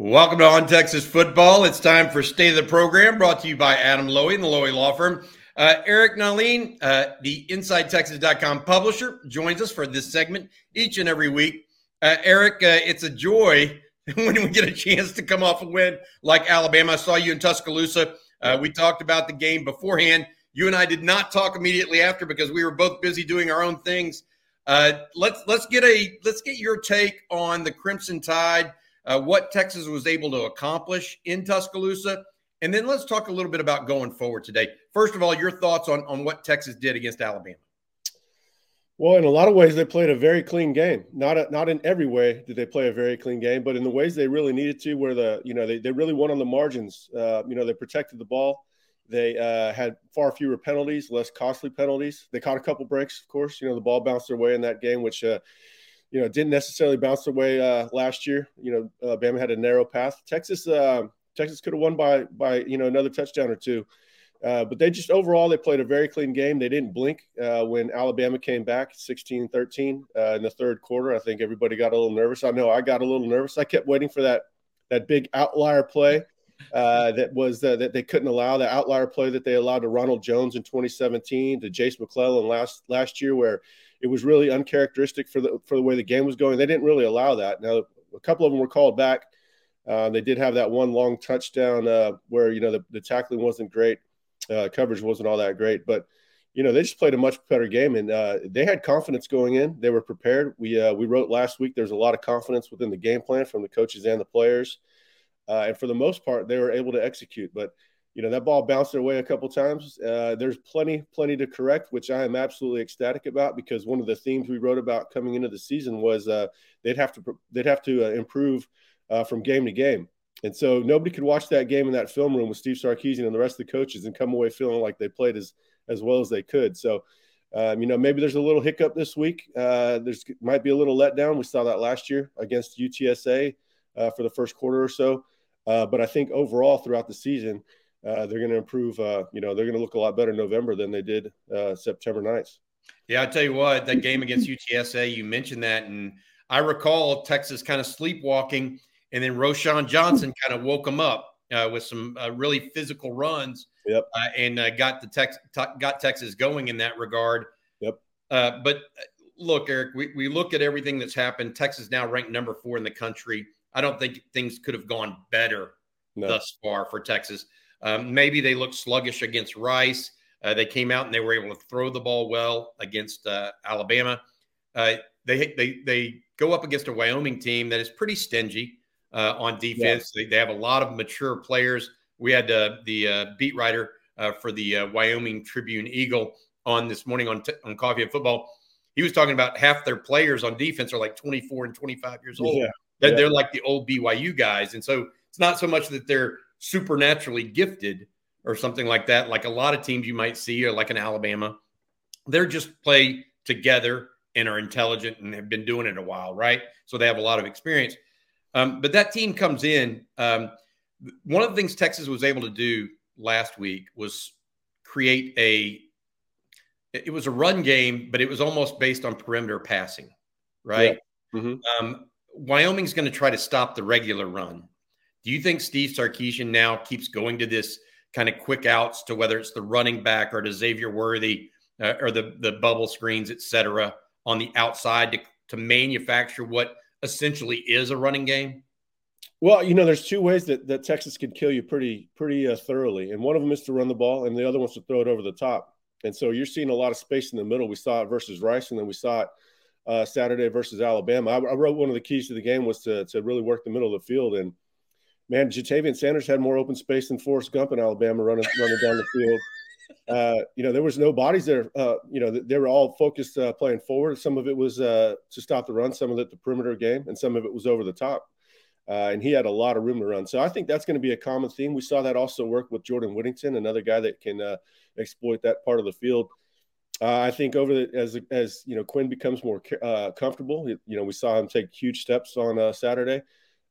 Welcome to On Texas Football. It's time for State of the Program, brought to you by Adam Loewy and the Loewy Law Firm. Uh, Eric Nahlin, uh, the InsideTexas.com publisher, joins us for this segment each and every week. Uh, Eric, uh, it's a joy when we get a chance to come off a win like Alabama. I saw you in Tuscaloosa. Uh, we talked about the game beforehand. You and I did not talk immediately after because we were both busy doing our own things. Uh, let's let's get a let's get your take on the Crimson Tide uh, what Texas was able to accomplish in Tuscaloosa. And then let's talk a little bit about going forward today. First of all, your thoughts on, on what Texas did against Alabama. Well, in a lot of ways, they played a very clean game. Not a, not in every way did they play a very clean game, but in the ways they really needed to, where the you know they, they really won on the margins. Uh, you know, they protected the ball. They uh, had far fewer penalties, less costly penalties. They caught a couple breaks, of course. You know, the ball bounced their way in that game, which uh, you know, didn't necessarily bounce their way uh, last year. You know, uh, Bama had a narrow path. Texas, uh, Texas could have won by by you know another touchdown or two, uh, but they just overall they played a very clean game. They didn't blink uh, when Alabama came back 16-13 uh, in the third quarter. I think everybody got a little nervous. I know I got a little nervous. I kept waiting for that that big outlier play. that was that they couldn't allow the outlier play that they allowed to Ronald Jones in 2017 to Jase McClellan last last year, where it was really uncharacteristic for the for the way the game was going. They didn't really allow that. Now a couple of them were called back. Uh, they did have that one long touchdown uh, where you know the, the tackling wasn't great, uh, coverage wasn't all that great, but you know they just played a much better game and uh, they had confidence going in. They were prepared. We uh, we wrote last week. There's a lot of confidence within the game plan from the coaches and the players, uh, and for the most part, they were able to execute. But you know that ball bounced their way a couple times. Uh, there's plenty, plenty to correct, which I am absolutely ecstatic about because one of the themes we wrote about coming into the season was uh, they'd have to they'd have to uh, improve uh, from game to game, and so nobody could watch that game in that film room with Steve Sarkisian and the rest of the coaches and come away feeling like they played as as well as they could. So. Um, you know, maybe there's a little hiccup this week. Uh, there's might be a little letdown. We saw that last year against UTSA uh, for the first quarter or so. but I think overall throughout the season, uh, they're going to improve. Uh, you know, they're going to look a lot better in November than they did uh, September 9th. Yeah, I tell you what, that game against UTSA, you mentioned that, and I recall Texas kind of sleepwalking, and then Roschon Johnson kind of woke them up uh, with some uh, really physical runs. Yep. Uh, and got the Tex got Texas going in that regard. Yep. but look, Eric, we, we look at everything that's happened. Texas now ranked number four in the country. I don't think things could have gone better no. thus far for Texas. Um, maybe they looked sluggish against Rice. Uh, they came out and they were able to throw the ball well against uh, Alabama. Uh, they they they go up against a Wyoming team that is pretty stingy uh, on defense. Yeah. They, they, have a lot of mature players. We had uh, the uh, beat writer for the Wyoming Tribune Eagle on this morning on t- on Coffee and Football. He was talking about half their players on defense are like 24 and 25 years old. Yeah. They're, yeah. they're like the old BYU guys, and so it's not so much that they're supernaturally gifted or something like that, like a lot of teams you might see, or like an Alabama, they're just play together and are intelligent and have been doing it a while, right? So they have a lot of experience. Um, but that team comes in. Um, one of the things Texas was able to do last week was create a. It was a run game, but it was almost based on perimeter passing, right? Yeah. Mm-hmm. Um, Wyoming's going to try to stop the regular run. Do you think Steve Sarkisian now keeps going to this kind of quick outs to whether it's the running back or to Xavier Worthy uh, or the the bubble screens, et cetera, on the outside to, to manufacture what essentially is a running game? Well, you know, there's two ways that, that Texas can kill you pretty pretty uh, thoroughly, and one of them is to run the ball, and the other one's to throw it over the top. And so you're seeing a lot of space in the middle. We saw it versus Rice, and then we saw it uh, Saturday versus Alabama. I, I, wrote one of the keys to the game was to to really work the middle of the field, and man, Ja'Tavion Sanders had more open space than Forrest Gump in Alabama running running down the field. Uh, you know, there was no bodies there. Uh, you know, they were all focused uh, playing forward. Some of it was uh, to stop the run, some of it the perimeter game, and some of it was over the top. Uh, and he had a lot of room to run. So I think that's going to be a common theme. We saw that also work with Jordan Whittington, another guy that can uh, exploit that part of the field. I think over the as as you know Quinn becomes more comfortable. You know, we saw him take huge steps on Saturday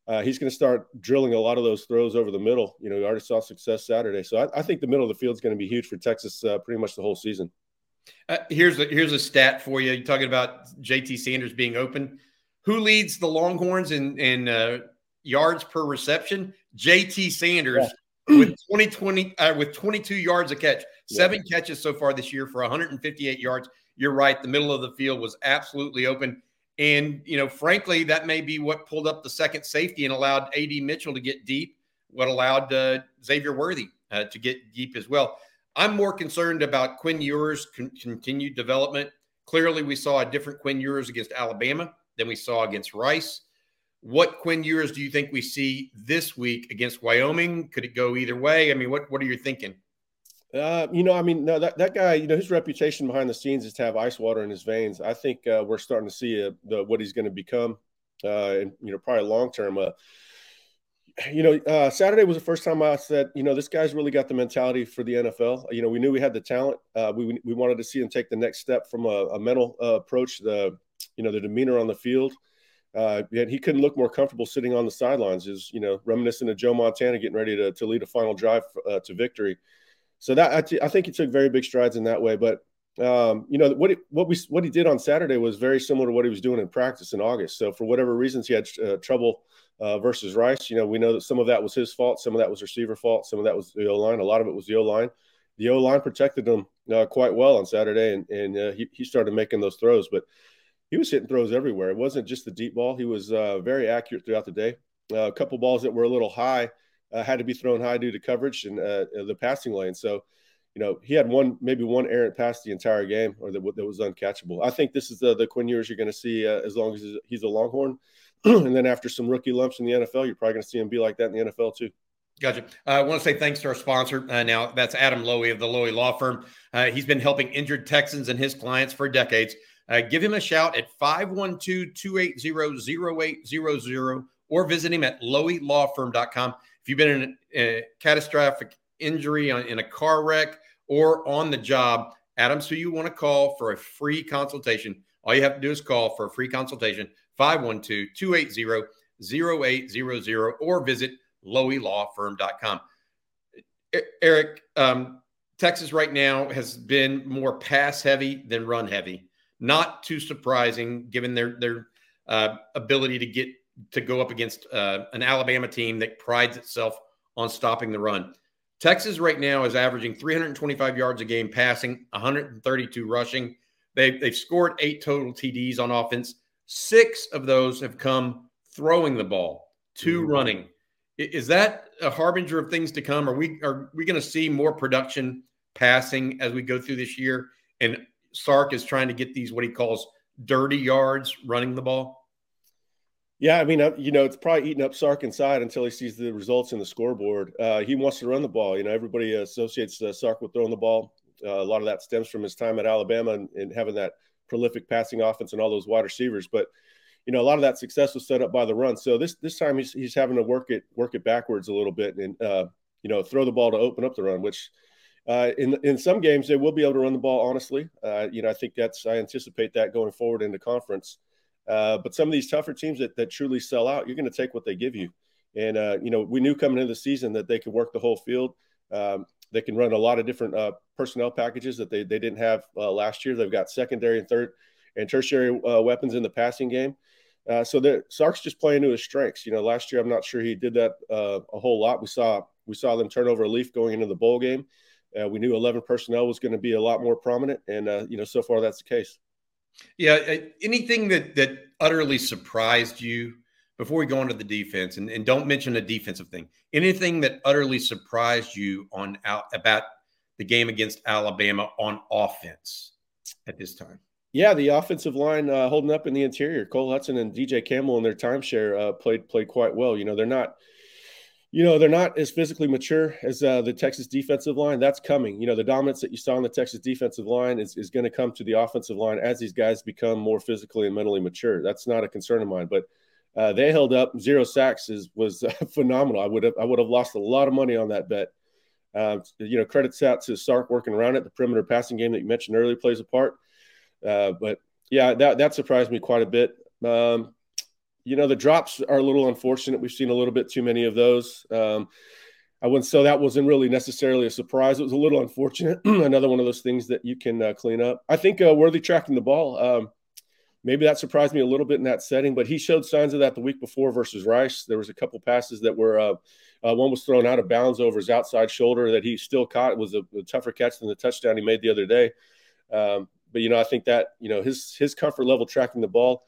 uh, he's going to start drilling a lot of those throws over the middle. You know, we already saw success Saturday, so I, I think the middle of the field is going to be huge for Texas uh, pretty much the whole season. Uh, here's a, here's a stat for you. You're talking about JT Sanders being open. Who leads the Longhorns in in uh, yards per reception. JT Sanders yeah. with 2020 uh, with 22 yards a catch, seven yeah. catches so far this year for 158 yards. You're right. The middle of the field was absolutely open. And, you know, frankly, that may be what pulled up the second safety and allowed AD Mitchell to get deep, what allowed uh, Xavier Worthy uh, to get deep as well. I'm more concerned about Quinn Ewers' con- continued development. Clearly, we saw a different Quinn Ewers against Alabama than we saw against Rice. What Quinn Ewers do you think we see this week against Wyoming? Could it go either way? I mean, what what are you thinking? Uh, you know, I mean, no, that, that guy, you know, his reputation behind the scenes is to have ice water in his veins. I think uh, we're starting to see uh, the, what he's going to become, uh, and you know, probably long term. Uh, you know, uh, Saturday was the first time I said, you know, this guy's really got the mentality for the NFL. You know, we knew we had the talent. We we wanted to see him take the next step from a, a mental approach, the you know, the demeanor on the field. Uh, and he couldn't look more comfortable sitting on the sidelines. Is you know, reminiscent of Joe Montana getting ready to to lead a final drive uh, to victory so that I, t- I think he took very big strides in that way. But um, you know what he, what we what he did on Saturday was very similar to what he was doing in practice in August. So for whatever reasons he had uh, trouble uh, versus Rice, you know we know that some of that was his fault, some of that was receiver fault, some of that was the O line, a lot of it was the O line. The O line protected him uh, quite well on Saturday, and and uh, he he started making those throws, but he was hitting throws everywhere. It wasn't just the deep ball; he was uh, very accurate throughout the day. Uh, a couple balls that were a little high uh, had to be thrown high due to coverage and uh, the passing lane. So, you know, he had one maybe one errant pass the entire game, or that, that was uncatchable. I think this is the, the Quinn Ewers you're going to see uh, as long as he's a Longhorn, and then after some rookie lumps in the NFL, you're probably going to see him be like that in the NFL too. Gotcha. Uh, I want to say thanks to our sponsor. Uh, now, that's Adam Loewy of the Loewy Law Firm. Uh, he's been helping injured Texans and his clients for decades. Uh, give him a shout at 512 280 0800 or visit him at loewylawfirm.com. If you've been in a, catastrophic injury in a car wreck or on the job, Adams, who you want to call for a free consultation. All you have to do is call for a free consultation, 512 280 0800, or visit loewylawfirm.com. Eric, um, Texas right now has been more pass heavy than run heavy. Not too surprising given their their uh, ability to get to go up against uh, an Alabama team that prides itself on stopping the run. Texas right now is averaging 325 yards a game passing, 132 rushing. They've, they've scored eight total TDs on offense. Six of those have come throwing the ball, 2 mm-hmm. running. Is that a harbinger of things to come? Are we are we going to see more production passing as we go through this year? And Sark is trying to get these what he calls dirty yards running the ball. Yeah, I mean, uh, you know, it's probably eating up Sark inside until he sees the results in the scoreboard. Uh, he wants to run the ball. You know, everybody associates uh, Sark with throwing the ball. Uh, a lot of that stems from his time at Alabama and, and, having that prolific passing offense and all those wide receivers. But you know, a lot of that success was set up by the run. So this this time he's he's having to work it work it backwards a little bit and uh, you know throw the ball to open up the run, which. Uh, in in some games, they will be able to run the ball. Honestly, you know, I think that's I anticipate that going forward in the conference. Uh, but some of these tougher teams that, that truly sell out, you're going to take what they give you. And, uh, you know, we knew coming into the season that they could work the whole field. Um, they can run a lot of different uh, personnel packages that they, they didn't have uh, last year. They've got secondary and third and tertiary uh, weapons in the passing game. Uh, so the Sark's just playing to his strengths. You know, last year I'm not sure he did that a whole lot. We saw we saw them turn over a leaf going into the bowl game. we knew 11 personnel was going to be a lot more prominent, and you know, so far that's the case. Yeah. Uh, anything that that utterly surprised you before we go into the defense, and, and don't mention a defensive thing. Anything that utterly surprised you on out about the game against Alabama on offense at this time? Yeah, the offensive line uh, holding up in the interior. Cole Hudson and DJ Campbell in their timeshare uh, played played quite well. You know, they're not you know they're not as physically mature as uh, the Texas defensive line. That's coming. You know the dominance that you saw in the Texas defensive line is, is going to come to the offensive line as these guys become more physically and mentally mature. That's not a concern of mine, but uh, they held up zero sacks is was uh, phenomenal. I would have I would have lost a lot of money on that bet. Uh, you know, credits out to Sark working around it. The perimeter passing game that you mentioned earlier plays a part. Uh, but yeah, that that surprised me quite a bit. Um, you know, the drops are a little unfortunate. We've seen a little bit too many of those. Um, I wouldn't so that wasn't really necessarily a surprise. It was a little unfortunate. Another one of those things that you can uh, clean up. I think uh, Worthy tracking the ball. Um, maybe that surprised me a little bit in that setting. But he showed signs of that the week before versus Rice. There was a couple passes that were uh, uh, one was thrown out of bounds over his outside shoulder that he still caught. It was a, a tougher catch than the touchdown he made the other day. Um, but you know, I think that you know his his comfort level tracking the ball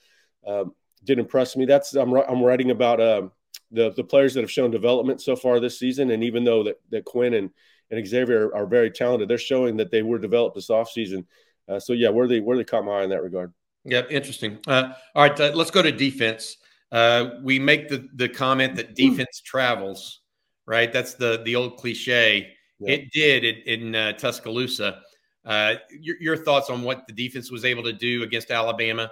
um, did impress me. That's I'm I'm writing about um, the the players that have shown development so far this season, and even though that that Quinn and and Xavier are, are very talented, they're showing that they were developed this offseason. Uh, so yeah, where they where they caught my eye in that regard. Yeah, interesting. Uh, all right, uh, let's go to defense. Uh, we make the the comment that defense travels, right? That's the the old cliche. Yeah. It did in, in uh, Tuscaloosa. Uh, your, your thoughts on what the defense was able to do against Alabama,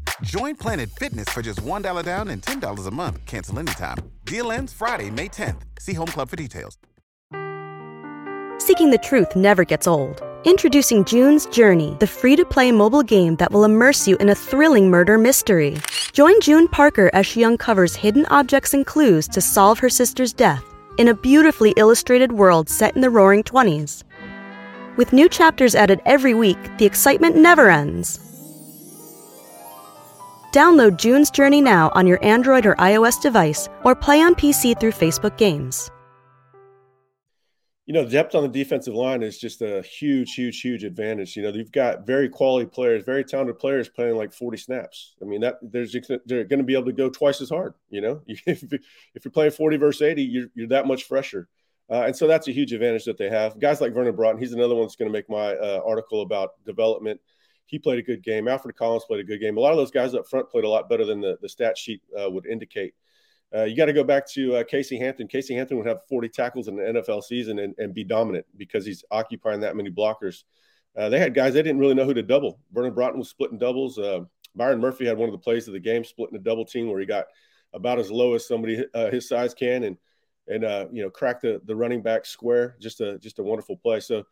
Join Planet Fitness for just $1 down and $10 a month. Cancel anytime. Deal ends Friday, May 10th. See Home Club for details. Seeking the truth never gets old. Introducing June's Journey, the free to play mobile game that will immerse you in a thrilling murder mystery. Join June Parker as she uncovers hidden objects and clues to solve her sister's death in a beautifully illustrated world set in the roaring 20s. With new chapters added every week, the excitement never ends. Download June's Journey now on your Android or iOS device or play on PC through Facebook Games you know, depth on the defensive line is just a huge, huge, huge advantage. You know, you've got very quality players, very talented players playing like 40 snaps. I mean, that there's they're going to be able to go twice as hard. You know, if, you're playing 40 versus 80, you're, you're that much fresher. Uh, and so that's a huge advantage that they have. Guys like Vernon Broughton, he's another one that's going to make my uh, article about development. He played a good game. Alfred Collins played a good game. A lot of those guys up front played a lot better than the, the stat sheet uh, would indicate. Uh, you got to go back to uh, Casey Hampton. Casey Hampton would have 40 tackles in the NFL season and, and be dominant because he's occupying that many blockers. Uh, they had guys they didn't really know who to double. Vernon Broughton was splitting doubles. Uh, Byron Murphy had one of the plays of the game, splitting a double team where he got about as low as somebody uh, his size can, and and uh, you know cracked the the running back square. Just a just a wonderful play. So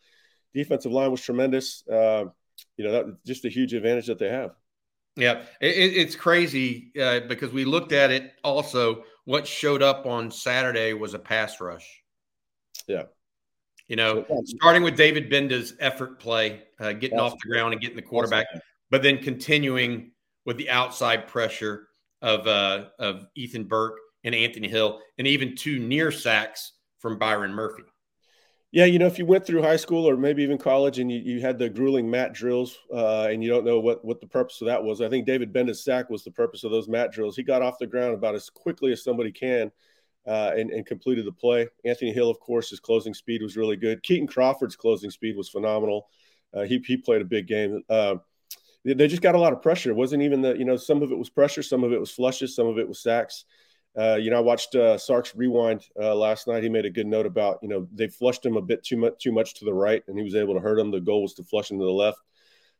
defensive line was tremendous. You know, that, just a huge advantage that they have. Yeah, it, it's crazy uh, because we looked at it also. What showed up on Saturday was a pass rush. Yeah. You know, starting with David Gbenda's effort play, uh, getting off the ground and getting the quarterback, but then continuing with the outside pressure of uh, of Ethan Burke and Anthony Hill, and even two near sacks from Byron Murphy. Yeah, you know, if you went through high school or maybe even college and you, you had the grueling mat drills uh, and you don't know what, what the purpose of that was, I think David Gbenda's sack was the purpose of those mat drills. He got off the ground about as quickly as somebody can uh, and, and completed the play. Anthony Hill, of course, his closing speed was really good. Keaton Crawford's closing speed was phenomenal. Uh, he, he played a big game. Uh, they just got a lot of pressure. It wasn't even the, you know, some of it was pressure, some of it was flushes, some of it was sacks. Uh, you know, I watched uh, Sark's rewind uh, last night. He made a good note about, you know, they flushed him a bit too much, too much to the right, and he was able to hurt him. The goal was to flush him to the left.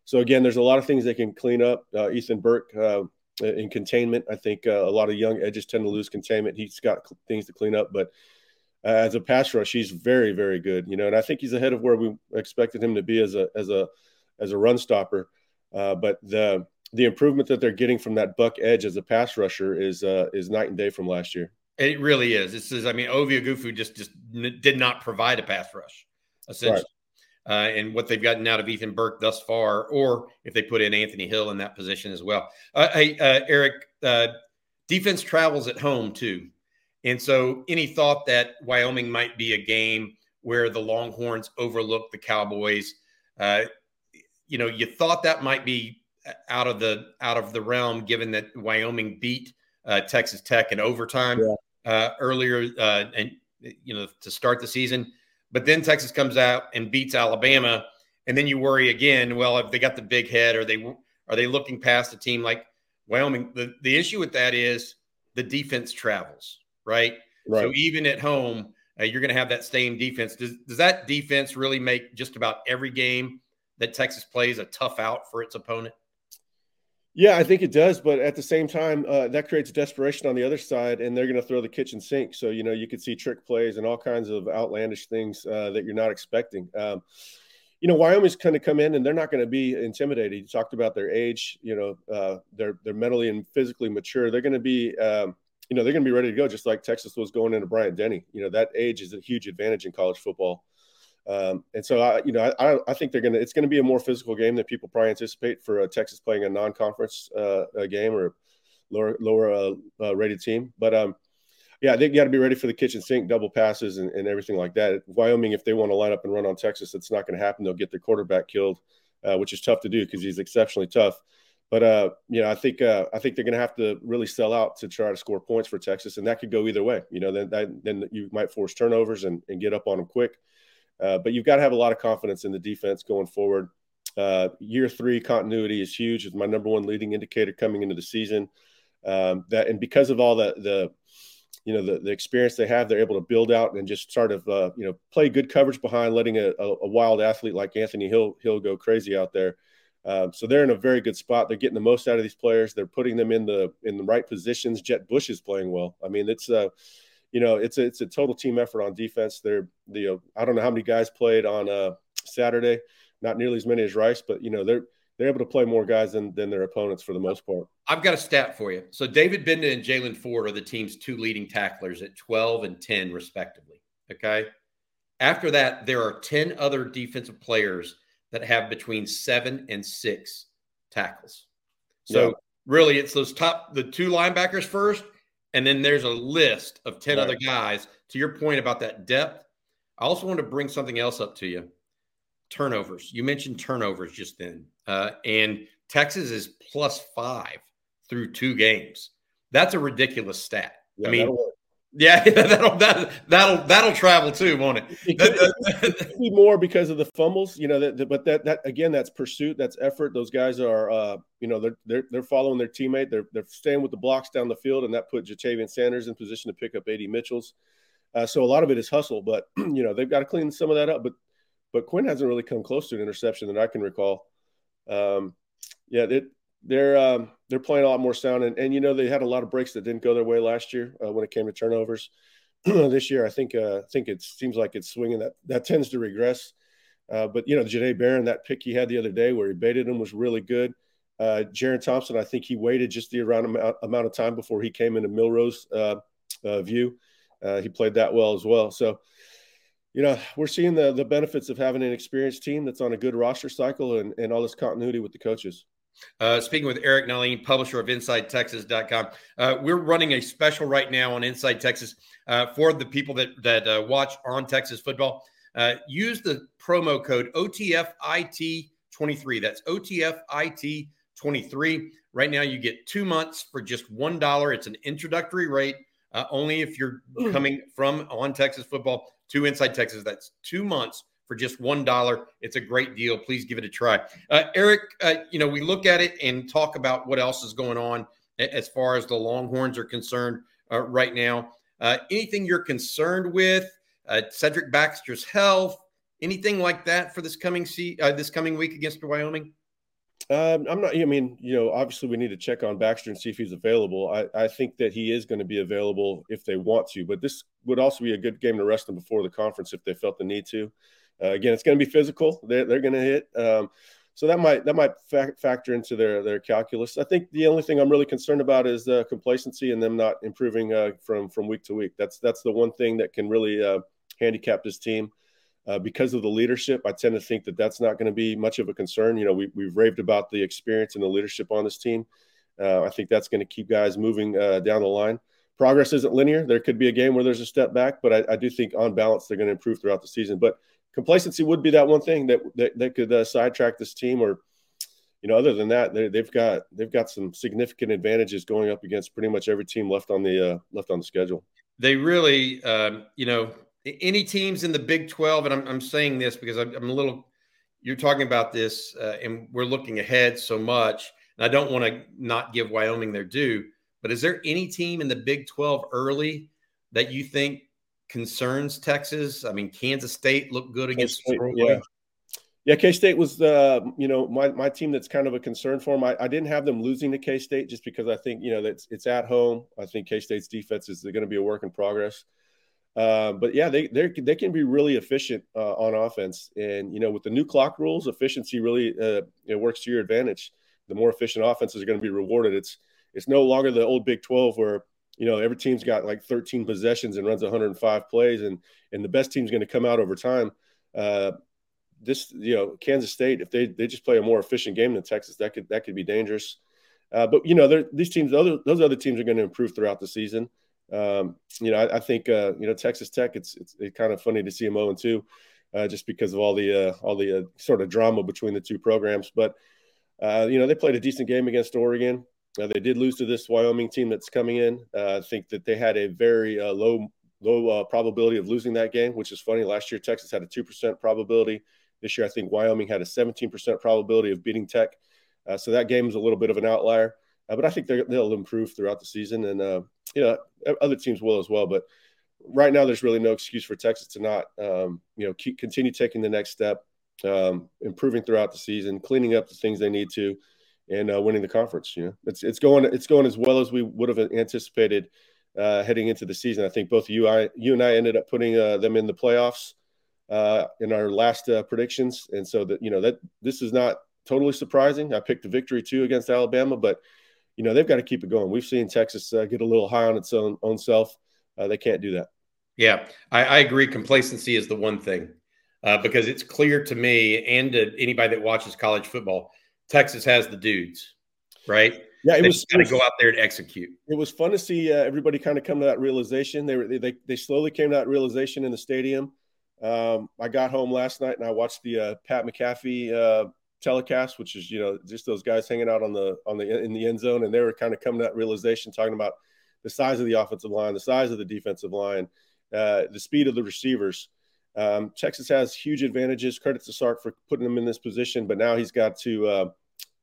So again, there's a lot of things they can clean up. Uh, Ethan Burke uh, in containment, I think uh, a lot of young edges tend to lose containment. He's got things to clean up, but as a pass rush, he's very, very good. You know, and I think he's ahead of where we expected him to be as a as a as a run stopper. but the the improvement that they're getting from that buck edge as a pass rusher is uh, is night and day from last year. It really is. This is, I mean, Ovia Oghoufo just just did not provide a pass rush, essentially. Right. Uh, and what they've gotten out of Ethan Burke thus far, or if they put in Anthony Hill in that position as well. Uh, hey, uh, Eric, uh, defense travels at home too. And so, any thought that Wyoming might be a game where the Longhorns overlook the Cowboys? Uh, you know, you thought that might be out of the out of the realm, given that Wyoming beat uh, Texas Tech in overtime yeah. uh, earlier, uh, and you know to start the season. But then Texas comes out and beats Alabama, and then you worry again. Well, if they got the big head, are they are they looking past a team like Wyoming? The the issue with that is the defense travels, right? right. So even at home, uh, you're going to have that same defense. Does does that defense really make just about every game that Texas plays a tough out for its opponent? Yeah, I think it does, but at the same time, uh, that creates desperation on the other side, and they're going to throw the kitchen sink. So you know, you could see trick plays and all kinds of outlandish things uh, that you're not expecting. Um, you know, Wyoming's kind of come in, and they're not going to be intimidated. You talked about their age. You know, uh, they're they're mentally and physically mature. They're going to be, um, you know, they're going to be ready to go, just like Texas was going into Bryant Denny. You know, that age is a huge advantage in college football. Um, and so I, you know, I, I think they're to, it's going to be a more physical game than people probably anticipate for uh, Texas playing a non-conference uh, game or lower, lower uh, uh, rated team. But um, yeah, they got to be ready for the kitchen sink, double passes and, and, everything like that. Wyoming, if they want to line up and run on Texas, it's not going to happen. They'll get their quarterback killed, uh, which is tough to do because he's exceptionally tough. But uh, you know, I think uh, I think they're going to have to really sell out to try to score points for Texas, and that could go either way. You know, then that, then you might force turnovers and, and get up on them quick. Uh, but you've got to have a lot of confidence in the defense going forward. Uh, year three continuity is huge. It's my number one leading indicator coming into the season. Um, that and because of all the the you know the, the experience they have, they're able to build out and just sort of uh, you know play good coverage behind, letting a, a, a, wild athlete like Anthony Hill Hill go crazy out there. Um, so they're in a very good spot. They're getting the most out of these players. They're putting them in the in the right positions. Jett Bush is playing well. I mean, it's uh, you know, it's a, it's a total team effort on defense. They're the uh, I don't know how many guys played on uh, Saturday, not nearly as many as Rice, but you know they're they're able to play more guys than than their opponents for the most part. I've got a stat for you. So David Gbenda and Jaylan Ford are the team's two leading tacklers at 12 and 10 respectively. Okay. After that, there are 10 other defensive players that have between seven and six tackles. So yeah. really, it's those top the two linebackers first, and then there's a list of 10 right. other guys. To your point about that depth, I also want to bring something else up to you turnovers. You mentioned turnovers just then. Uh, and Texas is plus five through two games. That's a ridiculous stat. Yeah, I mean, yeah, that'll that, that'll that'll travel too, won't it? it, could, it could be more because of the fumbles, you know. That, but that that again, that's pursuit, that's effort. Those guys are, uh, you know, they're they're they're following their teammate. They're they're staying with the blocks down the field, and that put Ja'Tavion Sanders in position to pick up AD Mitchell's. Uh, so a lot of it is hustle, but you know they've got to clean some of that up. But but Quinn hasn't really come close to an interception that I can recall. Um, yeah, it, they're um, they're playing a lot more sound, and, and you know they had a lot of breaks that didn't go their way last year uh, when it came to turnovers. this year, I think uh, I think it seems like it's swinging. That that tends to regress. Uh, but you know, Jahdae Barron, that pick he had the other day where he baited him was really good. Uh, Jerrin Thompson, I think he waited just the around amount, amount of time before he came into Milroe's uh, uh, view. Uh, he played that well as well. So, you know, we're seeing the the benefits of having an experienced team that's on a good roster cycle and, and all this continuity with the coaches. Uh, speaking with Eric Nahlin, publisher of InsideTexas.com, uh, we're running a special right now on Inside Texas uh, for the people that that uh, watch on Texas football. Uh, use the promo code OTFIT23. That's OTFIT23. Right now, you get two months for just one dollar. It's an introductory rate, uh, only if you're coming from on Texas football to Inside Texas. That's two months for just one dollar. It's a great deal. Please give it a try. Uh, Eric, uh, you know we look at it and talk about what else is going on as far as the Longhorns are concerned uh, right now. Uh, anything you're concerned with? Uh, Cedric Baxter's health, anything like that for this coming se- uh, this coming week against Wyoming? Um, I'm not. I mean, you know, obviously we need to check on Baxter and see if he's available. I, I think that he is going to be available if they want to, but this would also be a good game to rest him before the conference if they felt the need to. Uh, again, it's going to be physical. They're, they're going to hit. Um, so that might that might fa- factor into their their calculus. I think the only thing I'm really concerned about is uh, complacency and them not improving uh, from from week to week. That's that's the one thing that can really uh, handicap this team. Uh, because of the leadership, I tend to think that that's not going to be much of a concern. You know, we, we've raved about the experience and the leadership on this team. Uh, I think that's going to keep guys moving down the line progress isn't linear. There could be a game where there's a step back, but I, I do think on balance they're going to improve throughout the season. But complacency would be that one thing that that, that could uh, sidetrack this team or you know other than that they, have got they've got some significant advantages going up against pretty much every team left on the uh, left on the schedule. They really um, you know any teams in the big 12 and i'm, I'm saying this because I'm, I'm, a little you're talking about this uh, and we're looking ahead so much and i don't want to not give wyoming their due but is there any team in the big 12 early that you think concerns Texas? I mean, Kansas State looked good against State, yeah. Yeah, K State was uh, you know my my team that's kind of a concern for them. I, I didn't have them losing to K State just because I think you know that it's, it's at home. I think K State's defense is going to be a work in progress. Uh, but yeah, they they they can be really efficient uh, on offense, and you know with the new clock rules, efficiency really uh, it works to your advantage. The more efficient offenses are going to be rewarded. It's it's no longer the old Big Twelve where you know every team's got like 13 possessions and runs 105 plays, and and the best team's going to come out over time. Uh, this you know Kansas State if they they just play a more efficient game than Texas that could that could be dangerous. Uh, but you know these teams other those other teams are going to improve throughout the season. Um, you know I, I think uh, you know Texas Tech it's it's, it's kind of funny to see them 0 and 2 uh, just because of all the uh, all the uh, sort of drama between the two programs. But uh, you know they played a decent game against Oregon. They did lose to this Wyoming team that's coming in. I think that they had a very low low probability of losing that game, which is funny. Last year Texas had a two percent probability this year, I think Wyoming had a 17% probability of beating Tech. Uh, so that game is a little bit of an outlier. Uh, but I think they'll improve throughout the season. And, uh, you know, other teams will as well. But right now, there's really no excuse for Texas to not, um, you know, keep, continue taking the next step, um, improving throughout the season, cleaning up the things they need to, and uh, winning the conference. You know, it's, it's, going, it's going as well as we would have anticipated uh, heading into the season. I think both you, I, you and I ended up putting uh, them in the playoffs uh, in our last uh, predictions, and so that you know that this is not totally surprising. I picked a victory too against Alabama, but you know they've got to keep it going. We've seen Texas uh, get a little high on its own own self. They can't do that. Yeah, I, I, agree. Complacency is the one thing uh, because it's clear to me and to anybody that watches college football, Texas has the dudes, right? Yeah, it they was kind of go out there and execute. It was fun to see uh, everybody kind of come to that realization. They were they they slowly came to that realization in the stadium. Um, I got home last night and I watched the uh, Pat McAfee uh, telecast, which is you know just those guys hanging out on the on the in the end zone, and they were kind of coming to that realization, talking about the size of the offensive line, the size of the defensive line, uh, the speed of the receivers. Um, Texas has huge advantages. Credit to Sark for putting them in this position, but now he's got to uh,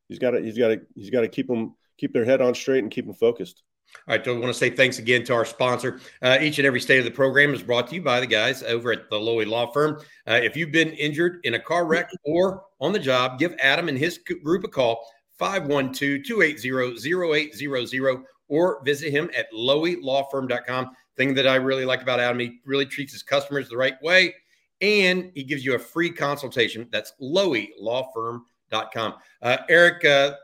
he's got to he's got to he's got to keep them keep their head on straight and keep them focused. All right, so I want to say thanks again to our sponsor. Uh, each and every state of the program is brought to you by the guys over at the Loewy Law Firm. Uh, if you've been injured in a car wreck or on the job, give Adam and his group a call, 512 280 0800, or visit him at loewylawfirm.com. Thing that I really like about Adam, he really treats his customers the right way, and he gives you a free consultation. That's loewylawfirm.com. Uh, Eric, uh,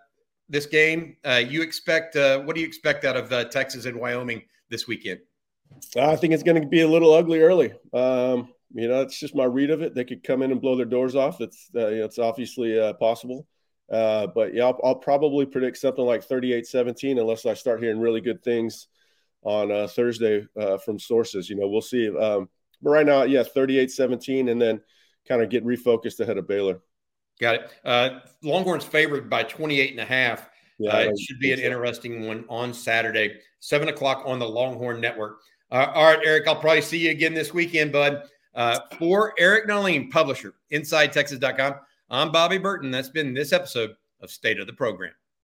this game. Uh, you expect uh, what do you expect out of uh, Texas and Wyoming this weekend? I think it's going to be a little ugly early. Um, you know, it's just my read of it. They could come in and blow their doors off. It's uh, you know, it's obviously possible. But yeah, I'll, I'll, probably predict something like 38-17 unless I start hearing really good things on Thursday from sources. You know, we'll see. Um, but right now, yeah, 38-17, and then kind of get refocused ahead of Baylor. Got it. Uh, Longhorns favored by 28 and a half. Yeah, uh, it should be an so. interesting one on Saturday, seven o'clock on the Longhorn Network. Uh, all right, Eric, I'll probably see you again this weekend, bud. Uh, for Eric Nahlin, publisher, InsideTexas.com, I'm Bobby Burton. That's been this episode of State of the Program.